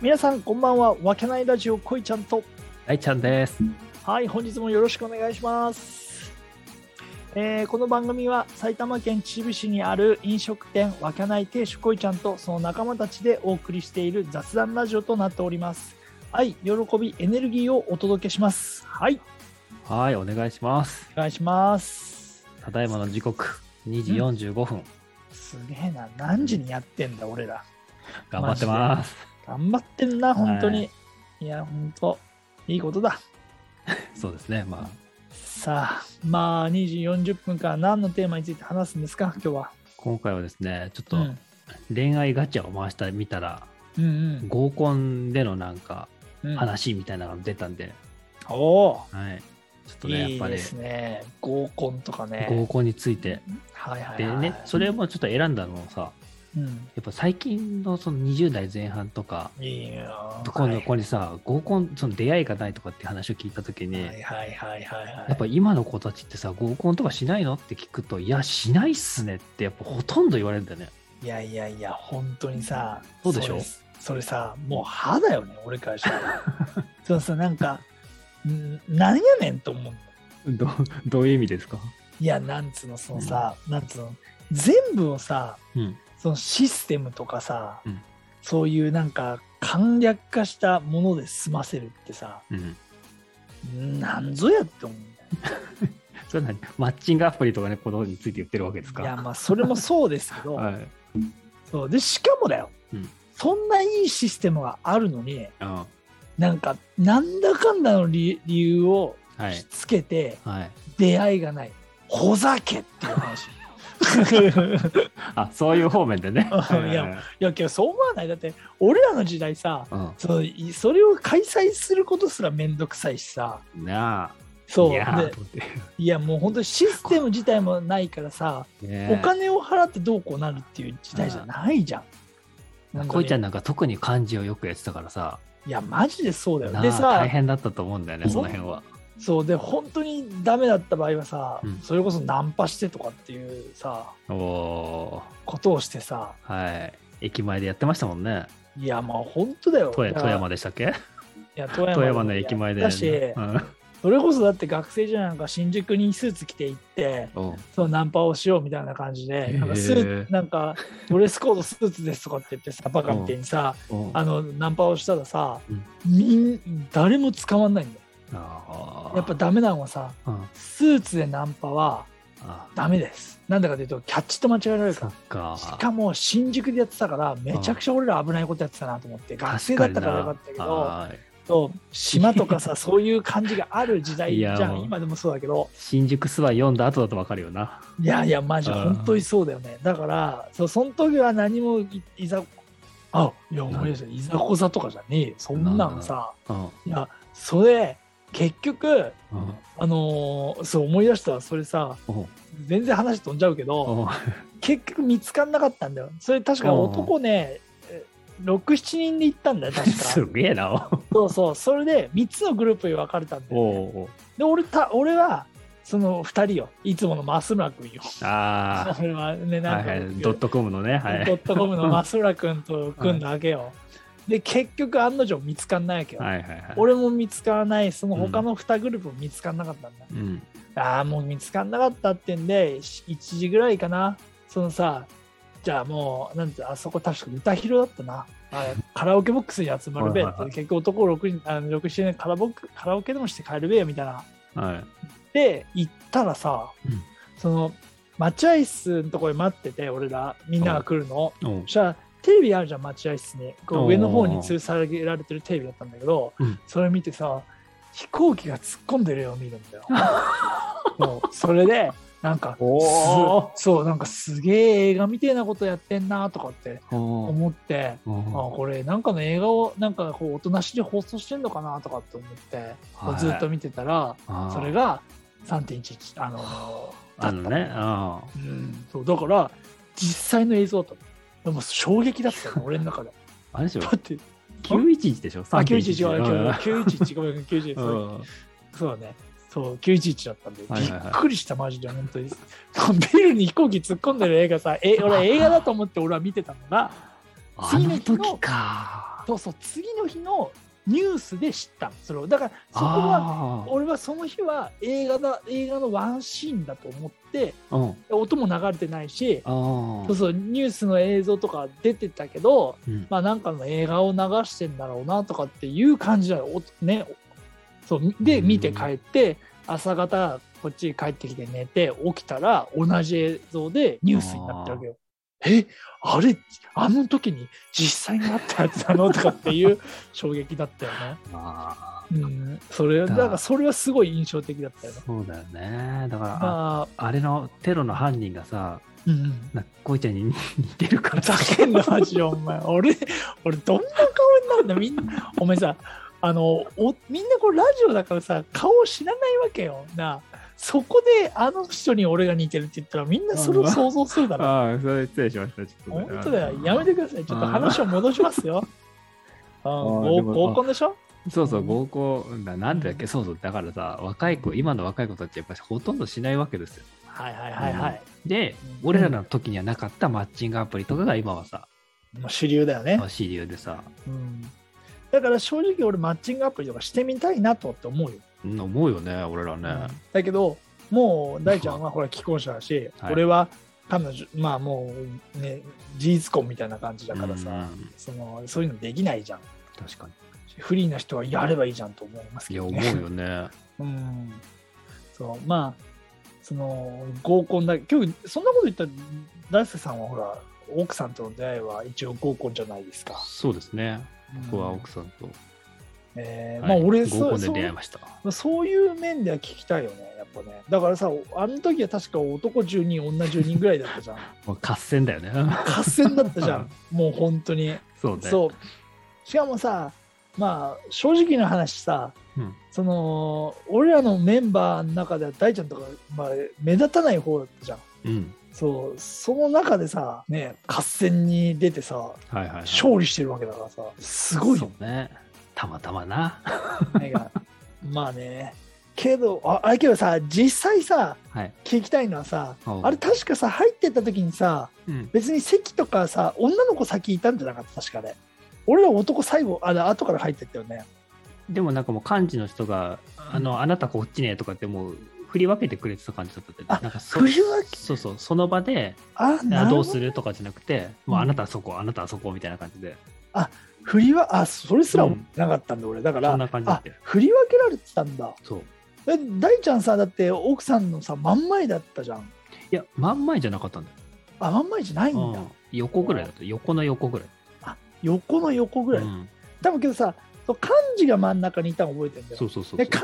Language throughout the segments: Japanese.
皆さんこんばんは。わけないラジオこいちゃんと。大ちゃんです。はい本日もよろしくお願いします、えーこの番組は埼玉県秩父市にある飲食店わけない亭主こいちゃんとその仲間たちでお送りしている雑談ラジオとなっております。愛喜びエネルギーをお届けします。はい。はい、お願いします。お願いします。ただいまの時刻、2時45分。すげえな。何時にやってんだ俺ら。頑張ってます。頑張ってんな本当に、、はいや本当。いいことだ。そうですね。まあ、さあまあ2時40分から何のテーマについて話すんですか今日は、今回はですね、ちょっとうん、恋愛ガチャを回してみたら、うん合コンでのなんかうん、話みたいなのが出たんで、おおはい。ちょっとね、やっぱりいいですね。合コンとかね。合コンについて。はいはい、ではい、ね、それもちょっと選んだのもさ、うん。やっぱ最近のその20代前半とか、いいよところの子にさ、合コン、その出会いがないとかって話を聞いたときに、はい。はいはいはいはいやっぱ今の子たちってさ、合コンとかしないのって聞くと、いや、しないっすねって、やっぱほとんど言われるんだよね。いやいやいや本当にさそうでしょ？それそれさもう歯だよね俺からしたら。そうさなんかんなんやねんと思うの。どどういう意味ですか？いやなんつうのそのさ、なんつうの全部をさうん。そのシステムとかさ、うんそういうなんか簡略化したもので済ませるってさうん。なんぞやって思うんだよそれは何？マッチングアプリとかね、ことについて言ってるわけですか？いやまあそれもそうですけど、はい。そうでしかもだよ、うんそんないいシステムがあるのにうん。なんかなんだかんだの理理由をはい。つけてはい。出会いがないほざけっていう話 あ、そういう方面でね。いやいやけどそう思わないだって俺らの時代さうそういそれを開催することすらめんどくさいしさん。なあ。そういやいやもう本当にシステム自体もないからさ、ねお金を払ってどうこうなるっていう時代じゃないじゃん。こいちゃんなんか特に漢字をよくやってたからさ、いやマジでそうだよ。なあでさ大変だったと思うんだよね、その辺は。そうで本当にダメだった場合はさ、うん。それこそナンパしてとかっていうさおおことをしてさーはい。駅前でやってましたもんね。いやまあ本当だよ。富山富だから山でしたっけ？いや富山富山の駅前で。だし、うん。それこそだって学生じゃなんか新宿にスーツ着て行っておう。そのナンパをしようみたいな感じでなんかスーなんかドレスコードスーツですとかって言ってさバカみたいにさおう。あのナンパをしたらさ、うん。みん誰も捕まんないんだよやっぱダメなのはさうん。スーツでナンパはあダメです。なんだかというとキャッチと間違えられるから。しかも新宿でやってたからめちゃくちゃ俺ら危ないことやってたなと思って学生だったからよかったけどはいそう島とかさ そういう感じがある時代じゃん。今でもそうだけど。新宿スワ読んだ後だと分かるよな。いやいやマジうん。本当にそうだよね。だからそうその時は何もいいざあいや思い出した。いざこざとかじゃねえよ。そんなんさ。うん。いやそれ結局うん。あのーそう思い出したわそれさ。全然話飛んじゃうけど結局見つかんなかったんだよ。それ確か男ね67人で行ったんだよ確 すかげえな。そうそう。それで3つのグループに分かれたんだよ、ね、おうで俺た俺はその2人よ。いつもの増村君よ。あ それはねあ、なんか、はいはい、ドットコムのね、はい。ドットコムの増村君と組んだわけよ、で結局案の定見つかんないわけよ、はいはいはい。俺も見つからない。その他の2グループも見つかんなかったんだ、うん。ああもう見つかんなかったってんで1時ぐらいかな。そのさじゃあもうなんてあそこ確か歌広だったな。あカラオケボックスに集まるべって結局男6人あの6 7年カラボカラオケでもして帰るべよみたいな。はい。で行ったらさ、うん。その待合室のところに待ってて俺らみんなが来るの。おう。そしたらテレビあるじゃん待合室に。こおうう上の方に吊るさげられてるテレビだったんだけど、うん。それ見てさ飛行機が突っ込んでる絵を見るんだよ。そうそれでなんかそうなんかすげえ映画みたいなことやってんなとかって思ってあこれなんかの映画をなんかこうおとなしで放送してんのかなとかって思って、はい。ずっと見てたらそれが3.11あのあのね、あうん、そうだから実際の映像だったのでも衝撃だったの俺の中で。あれでしょ？だって911でしょ？あ、911 3.11違う、911ごめん、911うそうん。そうだね。そう、911だったんで、はいはいはい。びっくりした、マジで、本当に。ビルに飛行機突っ込んでる映画さ、え俺映画だと思って俺は見てたのが、あの時か。そうそう次の日のニュースで知ったのそれをだからそこはあ俺はその日は映画だ映画のワンシーンだと思ってあ。うん。音も流れてないしそう。そうニュースの映像とか出てたけどうんまあなんかの映画を流してんだろうなとかっていう感じだよ。おね。そう。で、うん見て帰って、朝方こっち帰ってきて寝て、起きたら同じ映像でニュースになってるわけよ。え、あれ、あの時に実際にあったやつなのとかっていう 衝撃だったよね。ああ。うん。それ、だからそれはすごい印象的だったよね。そうだよね。だから、あまあ、あれのテロの犯人がさ、うんうん。なこいちゃんに似てるからふざけんな、マジで、お前。俺、俺、どんな顔になるんだ、みんな。お前さ、あの、おみんなこれラジオだからさ、顔を知らないわけよ。なそこで、あの人に俺が似てるって言ったら、みんなそれを想像するだろ。ああ、それ失礼しました。ちょっとね、本当だよ。やめてください。ちょっと話を戻しますよ。あ合コンでしょ？そうそう、合コン、ななんだっけ、そうそう、だからさ、若い子、今の若い子たち、やっぱりほとんどしないわけですよ。はいはいはいはい。で、うん俺らの時にはなかったマッチングアプリとかが今はさ、もう主流だよね。主流でさ、うん。だから正直俺マッチングアプリとかしてみたいなとって思うよ。うん思うよね、俺らね。だけど、もう大ちゃんはほら既婚者だし、はい俺は彼女、まあもうね、事実婚みたいな感じだからさ、うんそのそういうのできないじゃん。確かフリーな人はやればいいじゃんと思いますに。いや、けど、ね。思うよね。うん。そう、まあ、その合コンだ今日そんなこと言ったら、大輔さんはほら、奥さんとの出会いは一応合コンじゃないですか。そうですね。僕はうん奥さんと、えーはいまあ俺そう出会いました。そうそういう面では聞きたいよね、やっぱね。だからさ、あの時は確か男10人、女10人ぐらいだったじゃん。もう合戦だよね。合戦だったじゃん、もう本当に。そうね。そう。しかもさ、まあ、正直な話さ、うんその、俺らのメンバーの中では大ちゃんとか、まあ、目立たない方だったじゃん。うん。そう、その中でさ、ね、合戦に出てさ、はいはい、はい。勝利してるわけだからさ、すごいよね。たまたまな。まあね。けど、ああれけどさ、実際さ、はい。聞きたいのはさ、あれ確かさ、入ってった時にさ、うん。別に席とかさ、女の子先いたんじゃなかった、確かね。俺ら男最後、あの後から入ってったよね。でもなんかもう幹事の人が、あの、あなたこっちねとかってもう振り分けてくれてた感じだったって、あなんかそ振り分け？そうそう、その場で、あ、どうするとかじゃなくて、もうあなたはそこ、あなたはそこみたいな感じで。振りは、あ、それすらうんなかったんだ、俺。だから、あ振り分けられてたんだ。そう。え大ちゃんさ、だって奥さんのさ、真ん前だったじゃん。いや、真ん前じゃなかったんだよ。あ、真ん前じゃないんだ。うん、横ぐらいだった。横の横ぐらい。横の横ぐらい。うん、多分けどさ、そう幹事が真ん中にいたの覚えてるんだよ。そうそうそう。で幹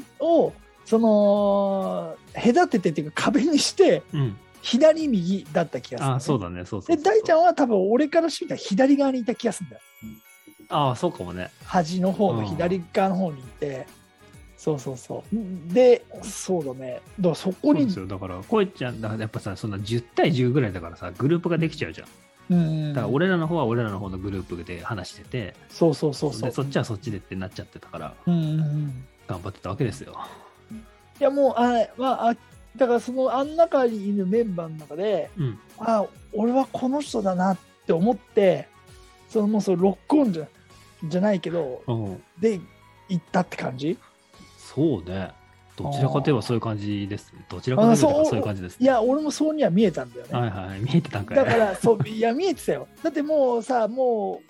事をその隔ててっていうか壁にしてうん。左右だった気がする、あそうだね。そうそうで大ちゃんは多分俺からしてみたら左側にいた気がするんだよああ、そうかもね。端の方の左側の方にいて、そうそうそうでそうだねだからそこにそうですよ。だから、こえちゃん、だからやっぱさ、そんな10対10ぐらいだからさ、グループができちゃうじゃん。うんだから、俺らの方は俺らの方のグループで話してて、そうそうそうそうでそっちはそっちでってなっちゃってたから、うんうんうん頑張ってたわけですよ。いやもうあまああだからそのあん中にいるメンバーの中でうん。あ俺はこの人だなって思ってそのもうそのロックオンじゃじゃないけどうん、で行ったって感じ？そうね。どちらかといえばそういう感じですね。どちらかといえばあそういう感じですいや俺もそうには見えたんだよね、はいはい。見えてたんかい。だからそういや見えてたよだってもうさも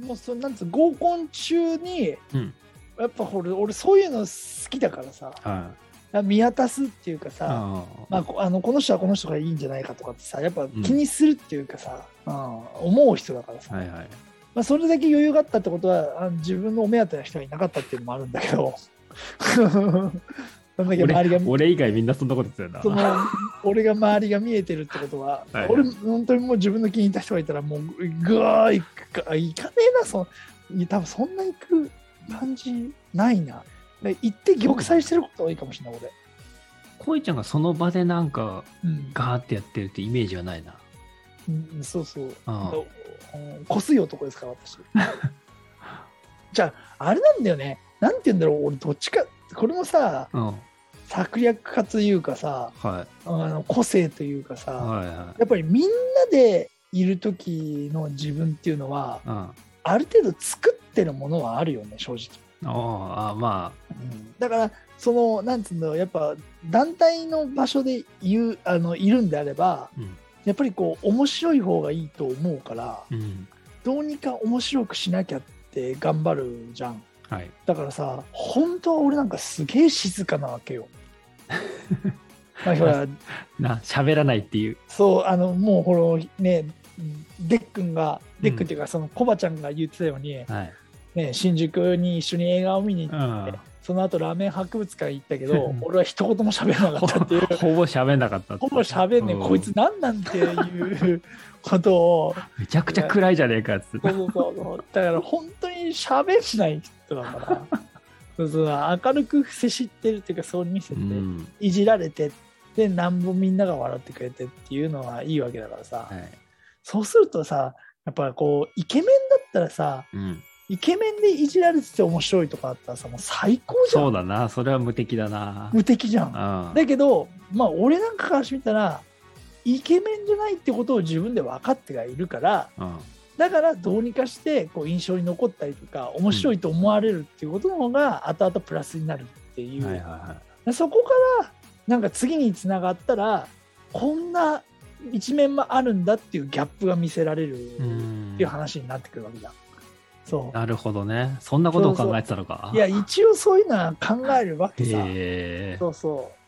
うもうそなんつう合コン中にうん。やっぱ俺俺そういうの好きだからさはい。見渡すっていうかさ、あまあ、こあのこの人はこの人がいいんじゃないかとかってさやっぱ気にするっていうかさ、うん。思う人だからさ、はいはい。まあ、それだけ余裕があったってことはあの自分のお目当ての人はいなかったっていうのもあるんだけど。そんだけ周りが俺俺以外みんなそんなこと言ってたそよな。の俺が周りが見えてるってことは、はいはい。俺本当にもう自分の気に入った人がいたらもうぐわーいくかいかねえなそ多分そんな行く感じないなで行って玉砕してること多いかもしれない俺、こいちゃんがその場でなんかうんガーってやってるってイメージはないな。うん、そうそうこすい男ですから私 じゃああれなんだよねなんて言うんだろう俺どっちかこれもさうん。はい策略家というかさあの個性というかさ、はいはい。やっぱりみんなでいる時の自分っていうのはうん。ある程度作ってるものはあるよね正直、ああ、まだからそのなんつうんだろうやっぱ団体の場所で言うあのいるんであればあ、うん。やっぱりこう面白い方がいいと思うからうん。どうにか面白くしなきゃって頑張るじゃんはい。だからさ本当は俺なんかすげえ静かなわけよ まあほらな、喋らないっていう。そうあのもうほらねデックンがデックンっていうかそのコバちゃんが言ってたように、はい。ね、新宿に一緒に映画を見に行って、うん。その後ラーメン博物館行ったけどうん。俺は一言も喋らなかったっていう。ほぼ喋んなかったほぼ喋んねん。うこいつなんなんていうことを。めちゃくちゃ暗いじゃねえかっつって。そうそうそう。だから本当に喋んない人だから。そうそう明るく接してるっていうかそう見せて、うん。いじられてでなんぼみんなが笑ってくれてっていうのはいいわけだからさ、はい。そうするとさやっぱこうイケメンだったらさうん。イケメンでいじられてて面白いとかあったらさもう最高じゃんそうだな。それは無敵だな。無敵じゃんうん。だけどまあ俺なんかからしてみたらイケメンじゃないってことを自分で分かってがいるからうん。だからどうにかしてこう印象に残ったりとか面白いと思われるっていうことの方が後々プラスになるっていう、はいはいはそこからなんか次につながったらこんな一面もあるんだっていうギャップが見せられるってんいう話になってくるわけじそなるほどね。そんなことを考えてたのか。ういや一応そういうのは考えるわけさ。へえ。そうそう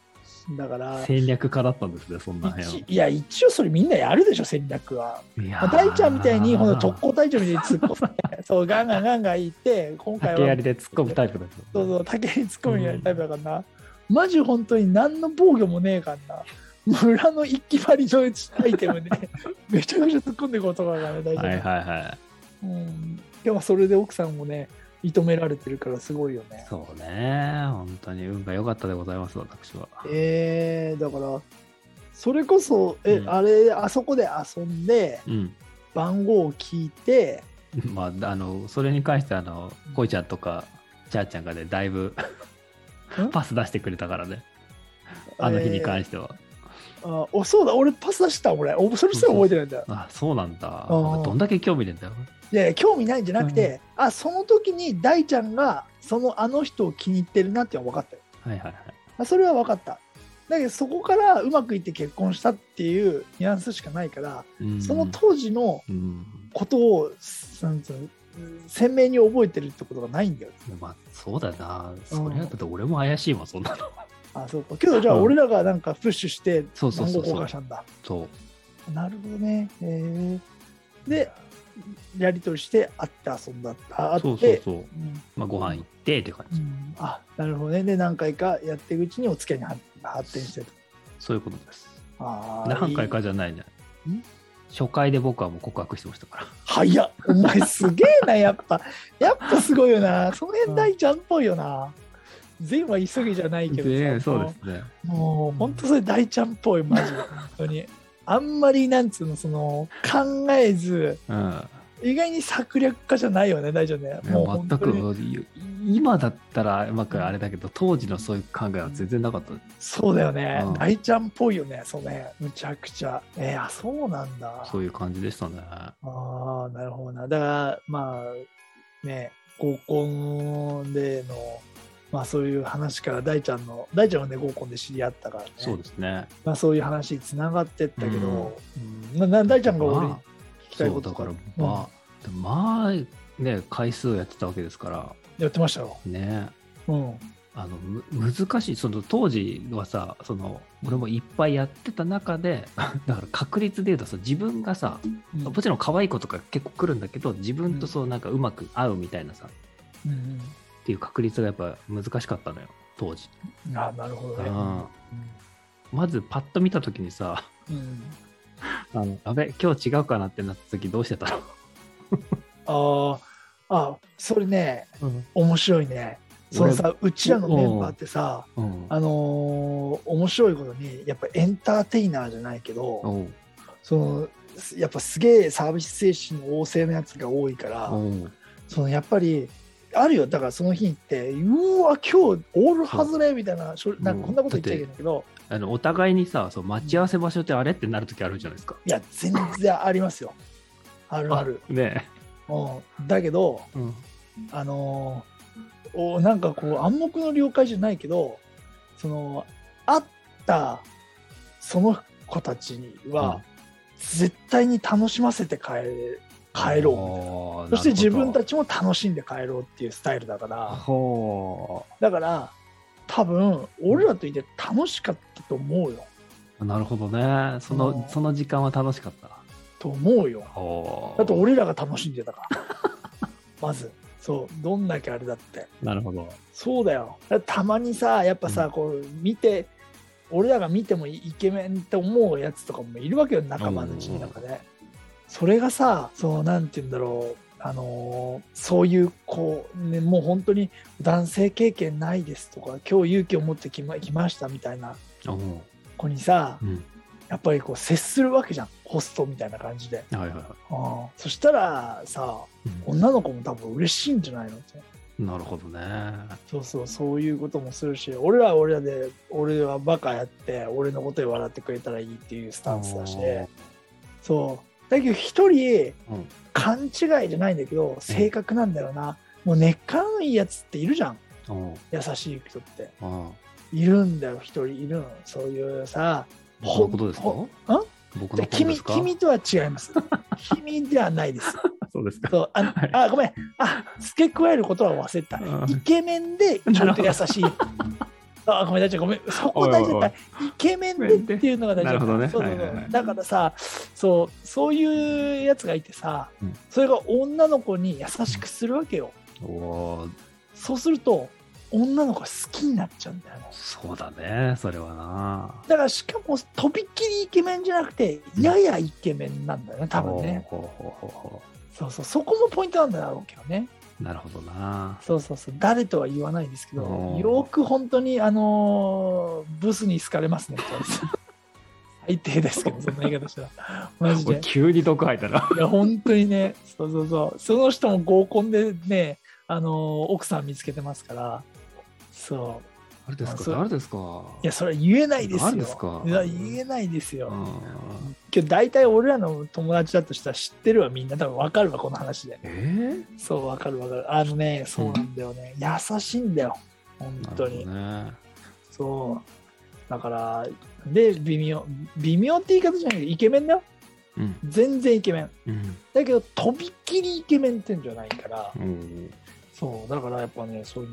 だから戦略家だったんですね、そんな辺一いや一応それみんなやるでしょ戦略は。いやまあ大ちゃんみたいにほんとと特攻隊長みたいに突っ込んで そうガンガンガンガン言って今回は竹槍で突っ込むタイプだ。そうそう竹に突っ込むタイプだからな、マジ本当に何の防御もねえからな村の一気張りのアイテムでめちゃくちゃ突っ込んでいく男だからね大丈夫、はいはいはい。うん、でもそれで奥さんもね認められてるからすごいよねそうね。本当に運が良かったでございます、私は。えー、だからそれこそえ、うんあれあそこで遊んでうん。番号を聞いて まあ、あの、それに関して、あの、こいちゃんとか、ちゃーちゃんがね、だいぶん？パス出してくれたからね。あの日に関しては。あおそうだ俺パス出した俺おそれすら覚えてないんだよあ、そうなんだ。ーどんだけ興味ねえんだよ。いやいや興味ないんじゃなくて、あその時に大ちゃんがそのあの人を気に入ってるなって分かったよ。はいはいはい。あそれは分かった。だけどそこからうまくいって結婚したっていうニュアンスしかないから、うん。その当時のうん。ことをうの鮮明に覚えてるってことがないんだよ。まあ、そうだな。それだって俺も怪しいもん、そんなの。あそうか。けどじゃあうん俺らがなんかプッシュしてそうそう番号そう。そう交換したんだ。そう。なるほどね。へえでやり取りして会って遊んだあ会ってそうそうそう。うん。まあ、ご飯行ってって感じ。うん。あなるほどね。で何回かやっていくうちにお付き合いに発発展してるそういうことです。あー何回かじゃないねん。初回で僕はもう告白してましたから。早っ。お前すげえなやっぱ。やっぱすごいよな。その辺大ちゃんっぽいよな。全は急ぎじゃないけどそうですね。もう本当それ大ちゃんっぽいマジで。本当にあんまりなんつうのその考えずうん。意外に策略家じゃないよね大ちゃんねもう本全く、今だったらうまくあれだけど、当時のそういう考えは全然なかった。そうだよね、うん大ちゃんっぽいよねそれむちゃくちゃえー、あそうなんだそういう感じでしたね。ああ、なるほどな。だから、まあ、ね、合コンでの、まあそういう話から大ちゃんの、大ちゃんはね、合コンで知り合ったからね。そうですね。まあそういう話につながってったけど、うんなな大ちゃんが俺にまあ聞きたいそうだから、ことうんまあ、まあ、ね、回数やってたわけですから、やってましたよ。ね。うん。あのむ難しいその当時はさその俺もいっぱいやってた中で だから確率で言うとさ自分がさうんもちろん可愛い子とか結構来るんだけど自分とそうなんかうまく合うみたいなさ、うんっていう確率がやっぱ難しかったのよ当時。うん、あなるほどね。あまずパッと見た時にさうん。う んあのあべ今日違うかなってなった時どうしてたの、あー。あ、それね、うん。面白いね。そのさ、うちらのメンバーってさ、うん、あのー面白いことに、やっぱエンターテイナーじゃないけど、そのやっぱすげえサービス精神旺盛なやつが多いから、そのやっぱりあるよ。だからその日行ってうわ今日オール外れみたいなしょなんかこんなこと言っちゃいけないけど、あのお互いにさそう待ち合わせ場所ってあれってなる時あるじゃないですか。いや全然ありますよ。あるある。ね。うん、だけど、うん。あのーおなんかこう暗黙の了解じゃないけどその会ったその子たちは絶対に楽しませて帰れ帰ろううそして自分たち。ちも楽しんで帰ろうっていうスタイルだからほだから多分俺らといて楽しかったと思うよう。なるほどね。その、うんその時間は楽しかった。と思うよ。だって俺らが楽しんでたから まずそうどんだけあれだってなるほど。そうだよたまにさやっぱさ、うんこう見て俺らが見てもイケメンって思うやつとかもいるわけよ仲間たちの中で、それがさそうなんて言うんだろう。あのーそういうこう、ね、もう本当に男性経験ないですとか今日勇気を持ってきま来ましたみたいな子にさうん。やっぱりこう接するわけじゃん。ホストみたいな感じで、はいはいはうんそしたらさい。女の子も多分嬉しいんじゃないの？ってうんなるほどね。そうそうそういうこともするし俺らは俺らで俺はバカやって俺のことで笑ってくれたらいいっていうスタンスだし。そうだけど一人うん。勘違いじゃないんだけど性格なんだよな、もう根っからのいいやつっているじゃん。おう優しい人って。おういるんだよ一人いるの。そういうさ僕のことですか？僕の君君とは違います。君ではないです。そうですか。そうあ,、はい。あごめん。あ付け加えることは忘れた。うん。イケメンでちょっと優しい あごめん大ちゃんごめん。そこ大事だ。ったイケメンでっていうのが大事だ。ったなるほどね。そうそうそう。はいはいはい。だからさそうそういうやつがいてさ、うん。それが女の子に優しくするわけよ、そうすると女の子が好きになっちゃうんだよね。そうだね。それはな。だからしかもとびっきりイケメンじゃなくてややイケメンなんだよね多分ね。そうそうそこもポイントなんだろうけどね。うなるほどな。そうそうそう。誰とは言わないですけどよく本当にあのーブスに好かれますね。最低ですけどそんな言い方したら。マジで。俺急に毒吐いたな。いや本当にね。そうそうそう。その人も合コンでねあのー奥さん見つけてますから。そう誰ですか？誰ですか？いやそれは言えないですよ。誰ですか？いや言えないですよ、うん。けど大体俺らの友達だとしたら知ってるわみんな。多分分かるわこの話で。えそう分かる分かる。あのねそうなんだよね、優しいんだよ。本ー、当に、ね。そう。だからで微妙微妙って言い方じゃないけどイケメンだよ。うん。全然イケメン。うん。だけどとびっきりイケメンってんじゃないから。うん。そうだからやっぱねそうい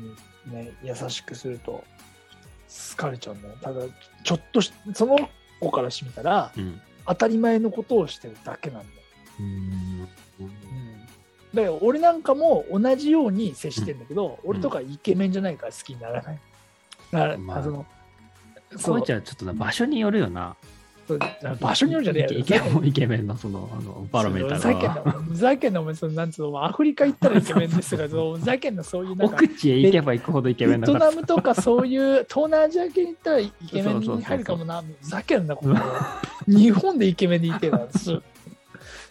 うね優しくすると好かれちゃうんだよただちょっとしその子からしてみたらうん。当たり前のことをしてるだけなんだようん。だから俺なんかも同じように接してんだけど、俺とかイケメンじゃないから好きにならない。だから、まあそのこそういちゃんちょっとな場所によるよな。場所によるじゃねえよ。イケイケメンのそのあのバロメーターが。な、ふざけんな、お前、そのなんつうの、アフリカ行ったらイケメンですが、ふざけんな、そういうなんか、奥地へ行けば行くほどイケメベトンだから。ナムとかそういう東南アジア系に行ったらイケメンに入るかもな、ふざけんな、ここ。日本でイケメンでいてる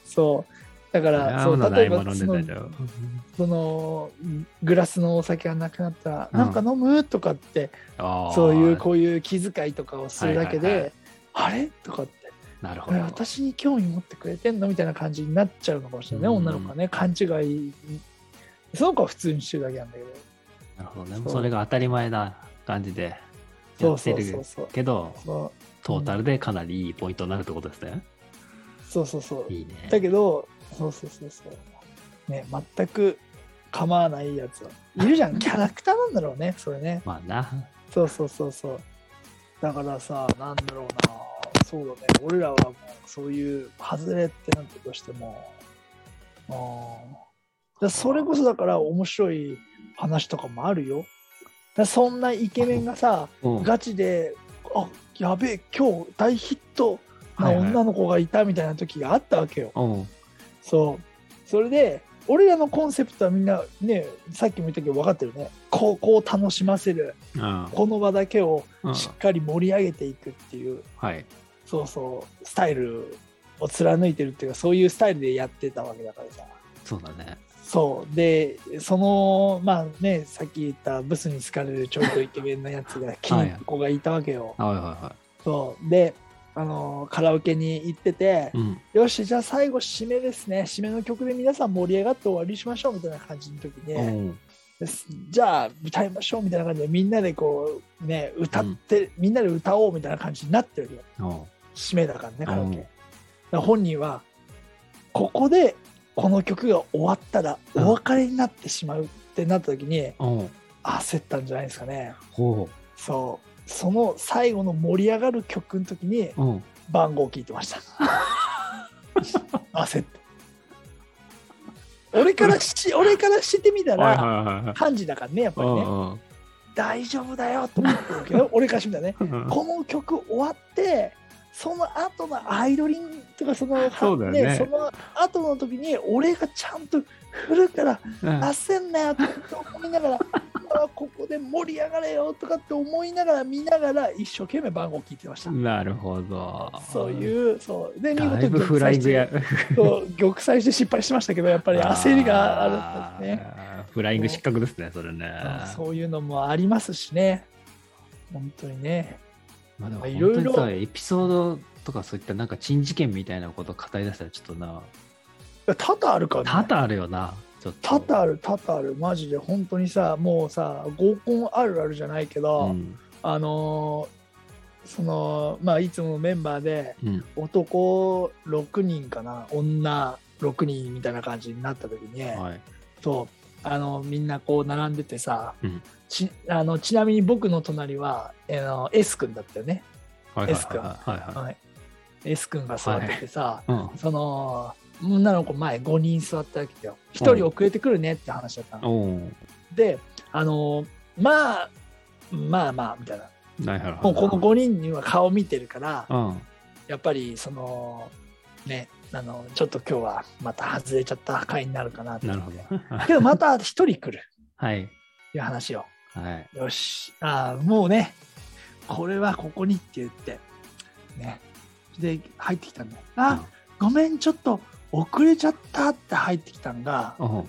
そう。だから、あそう例えばその。そのグラスのお酒がなくなったら、うん。なんか飲む？とかってそういうこういう気遣いとかをするだけで、はいはいはいあれ？とかって、えなるほど。私に興味持ってくれてんの？みたいな感じになっちゃうのかもしれないね、うん女の子がね、勘違い。その子は普通にしてるだけなんだけど。なるほどね。それが当たり前な感じでやってる。けど、トータルでかなりいいポイントになるってことですね。そうそうそう。いいね。だけど、そうそうそうそう。ね、全く構わないやつは。いるじゃん、キャラクターなんだろうね、それね。まあな。そうそうそうそう。だからさ、なんだろうな。そうだね。俺らはもうそういう外れってなったとしても、あそれこそだから面白い話とかもあるよ。だそんなイケメンがさ、うんガチで、あやべえ、今日大ヒットなはいはい女の子がいたみたいな時があったわけよ。うん。そう。それで、俺らのコンセプトはみんなね、さっきも言ったけど分かってるね。こう、こう楽しませる。うん。この場だけをうんしっかり盛り上げていくっていう、はい。そうそう、スタイルを貫いてるっていうか、そういうスタイルでやってたわけだからさ。そうだね。そう。で、その、まあね、さっき言ったブスに好かれるちょいとイケメンのやつが、キン子がいたわけよ。はいはいはそう。で、あのカラオケに行ってて、うん。よし、じゃあ最後、締めですね、締めの曲で皆さん盛り上がって終わりにしましょうみたいな感じの時に、うん。じゃあ歌いましょうみたいな感じで、みんなでこう、ね、歌って、みんなで歌おうみたいな感じになってるよ、うん。締めだからね、カラオケ。うん本人は、ここでこの曲が終わったらうんお別れになってしまうってなった時に、うん。焦ったんじゃないですかね。ほそう。その最後の盛り上がる曲の時にう。うん。番号を聞いてました。焦って。俺からし、俺からしてみたはいら、はいはい。漢字だからね、やっぱりね、うん大丈夫だよと思ってるけど、俺からしてみたらね、うん。この曲終わって、その後のアイドリンとかその、そうだよねその後の時に、俺がちゃんと振るから、うん焦んなよって思いながら、あここで盛り上がれよとかって思いながら、見ながら、一生懸命番号を聞いてました。なるほど。そういう、そう。で、見事フライングや。そう玉砕して失敗しましたけど、やっぱり 焦りがあるんですね。フライング失格ですね、それね。そういうのもありますしね。本当にね。まあでもいろいろ本当にさ、エピソードとかそういったなんか珍事件みたいなことを語り出したらちょっとな、多々あるから、ね。多々あるよな。多々ある、多々ある。マジで、本当にさ、もうさ、合コンあるあるじゃないけど、うん。あのーその、まあ、いつものメンバーで、うん。男6人かな、女6人みたいな感じになった時に、はい。そうあのみんなこう並んでてさ、うんちあのちなみに僕の隣はあの S 君だったよね、はいはい S 君はいはいはい。はい、S 君が座っててさ、うん。その女の子前5人座ったわけよ1人遅れてくるねって話だったの。であのまあまあまあみたいな。もうこの5人には顔見てるからうん。やっぱりそのねあのちょっと今日はまた外れちゃった回になるかなってなるほど。けどまた1人来るはい。いう話をはい。よし、ああ、もうね、これはここにって言って、ね。で、入ってきたんだよ。あ、ごめん、ちょっと遅れちゃったって入ってきたんが、うん。うん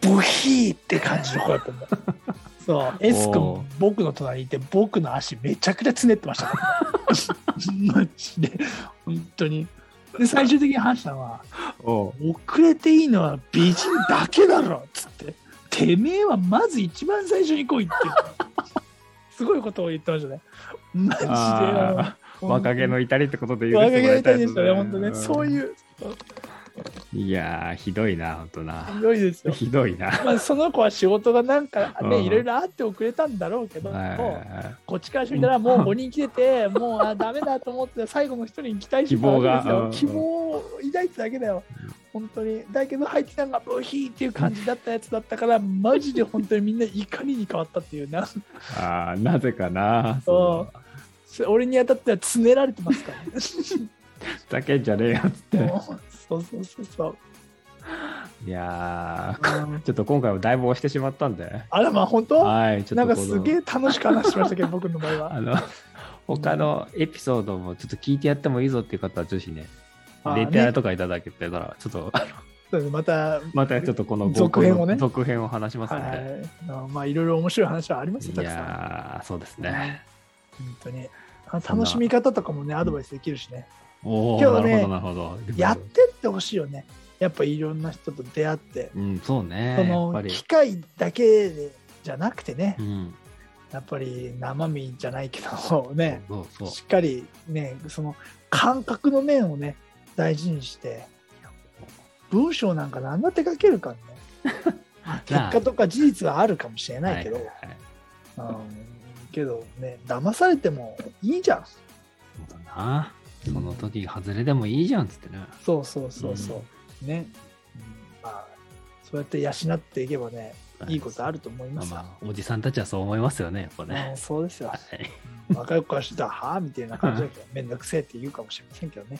ブヒーって感じの子だったんだ。そう、S お君ー、僕の隣にいて、僕の足めちゃくちゃつねってましたから。マジで、本当に。で、最終的に話したのは、遅れていいのは美人だけだろっつっててめえはまず一番最初に来いって すごいことを言ってましたねマジで若気の至りってことで許若気の至りでしたね本当ね。ん。そういう。いやー、ひどいな、ほんとな。ひどいですよ。ひどいな。まあその子は仕事がなんかねうん。いろいろあって遅れたんだろうけど、こっちからしてみたらもう5人来てて もうあダメだと思って最後の一人に期待してたわけですよ。希望がうん。希望を抱いてただけだよ。本当に。だけど入ってきたのがブヒーっていう感じだったやつだったからマジで本当にみんな怒りに変わったっていうな。あーなぜかな。そう俺に当たってはつねられてますからね。ふざけんじゃねえよっつって。そうそうそうそう。いやー、うん。ちょっと今回はだいぶ押してしまったんで。あらまあ本当？はい、ちょっとなんかすげえ楽しく話しましたけど僕の場合は。あの、他のエピソードもちょっと聞いてやってもいいぞっていう方は、ぜひね、レターとかいただけたら、ちょっと、またまたちょっとこの続編をね。続編を話しますはい。ので。あまあいろいろ面白い話はありますよいたくさん。やー、そうですね。本当に。あ楽しみ方とかもねアドバイスできるしね。今日ねなるほど、なるほど。やってってほしいよね。やっぱいろんな人と出会って。うん、そうね。そ。の機械だけでじゃなくてね。うん、やっぱり生身じゃないけどね。しっかりねその感覚の面をね大事にして文章なんか何だって書けるからね。まあ結果とか事実はあるかもしれないけど、はいはいはい。うんけどね騙されてもいいじゃんそうだな。その時外れでもいいじゃんっつってね。そうそうそうそう、ね、うんまあそうやって養っていけばねいいことあると思いますよ、まあまあ、おじさんたちはそう思いますよね、やっぱうんね。そうですよはいうん若い子からしてたらはあみたいな感じだけど めんどくせえって言うかもしれませんけどね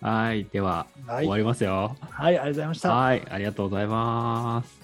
はい、では、はい終わりますよ。はいありがとうございましたはい、ありがとうございます。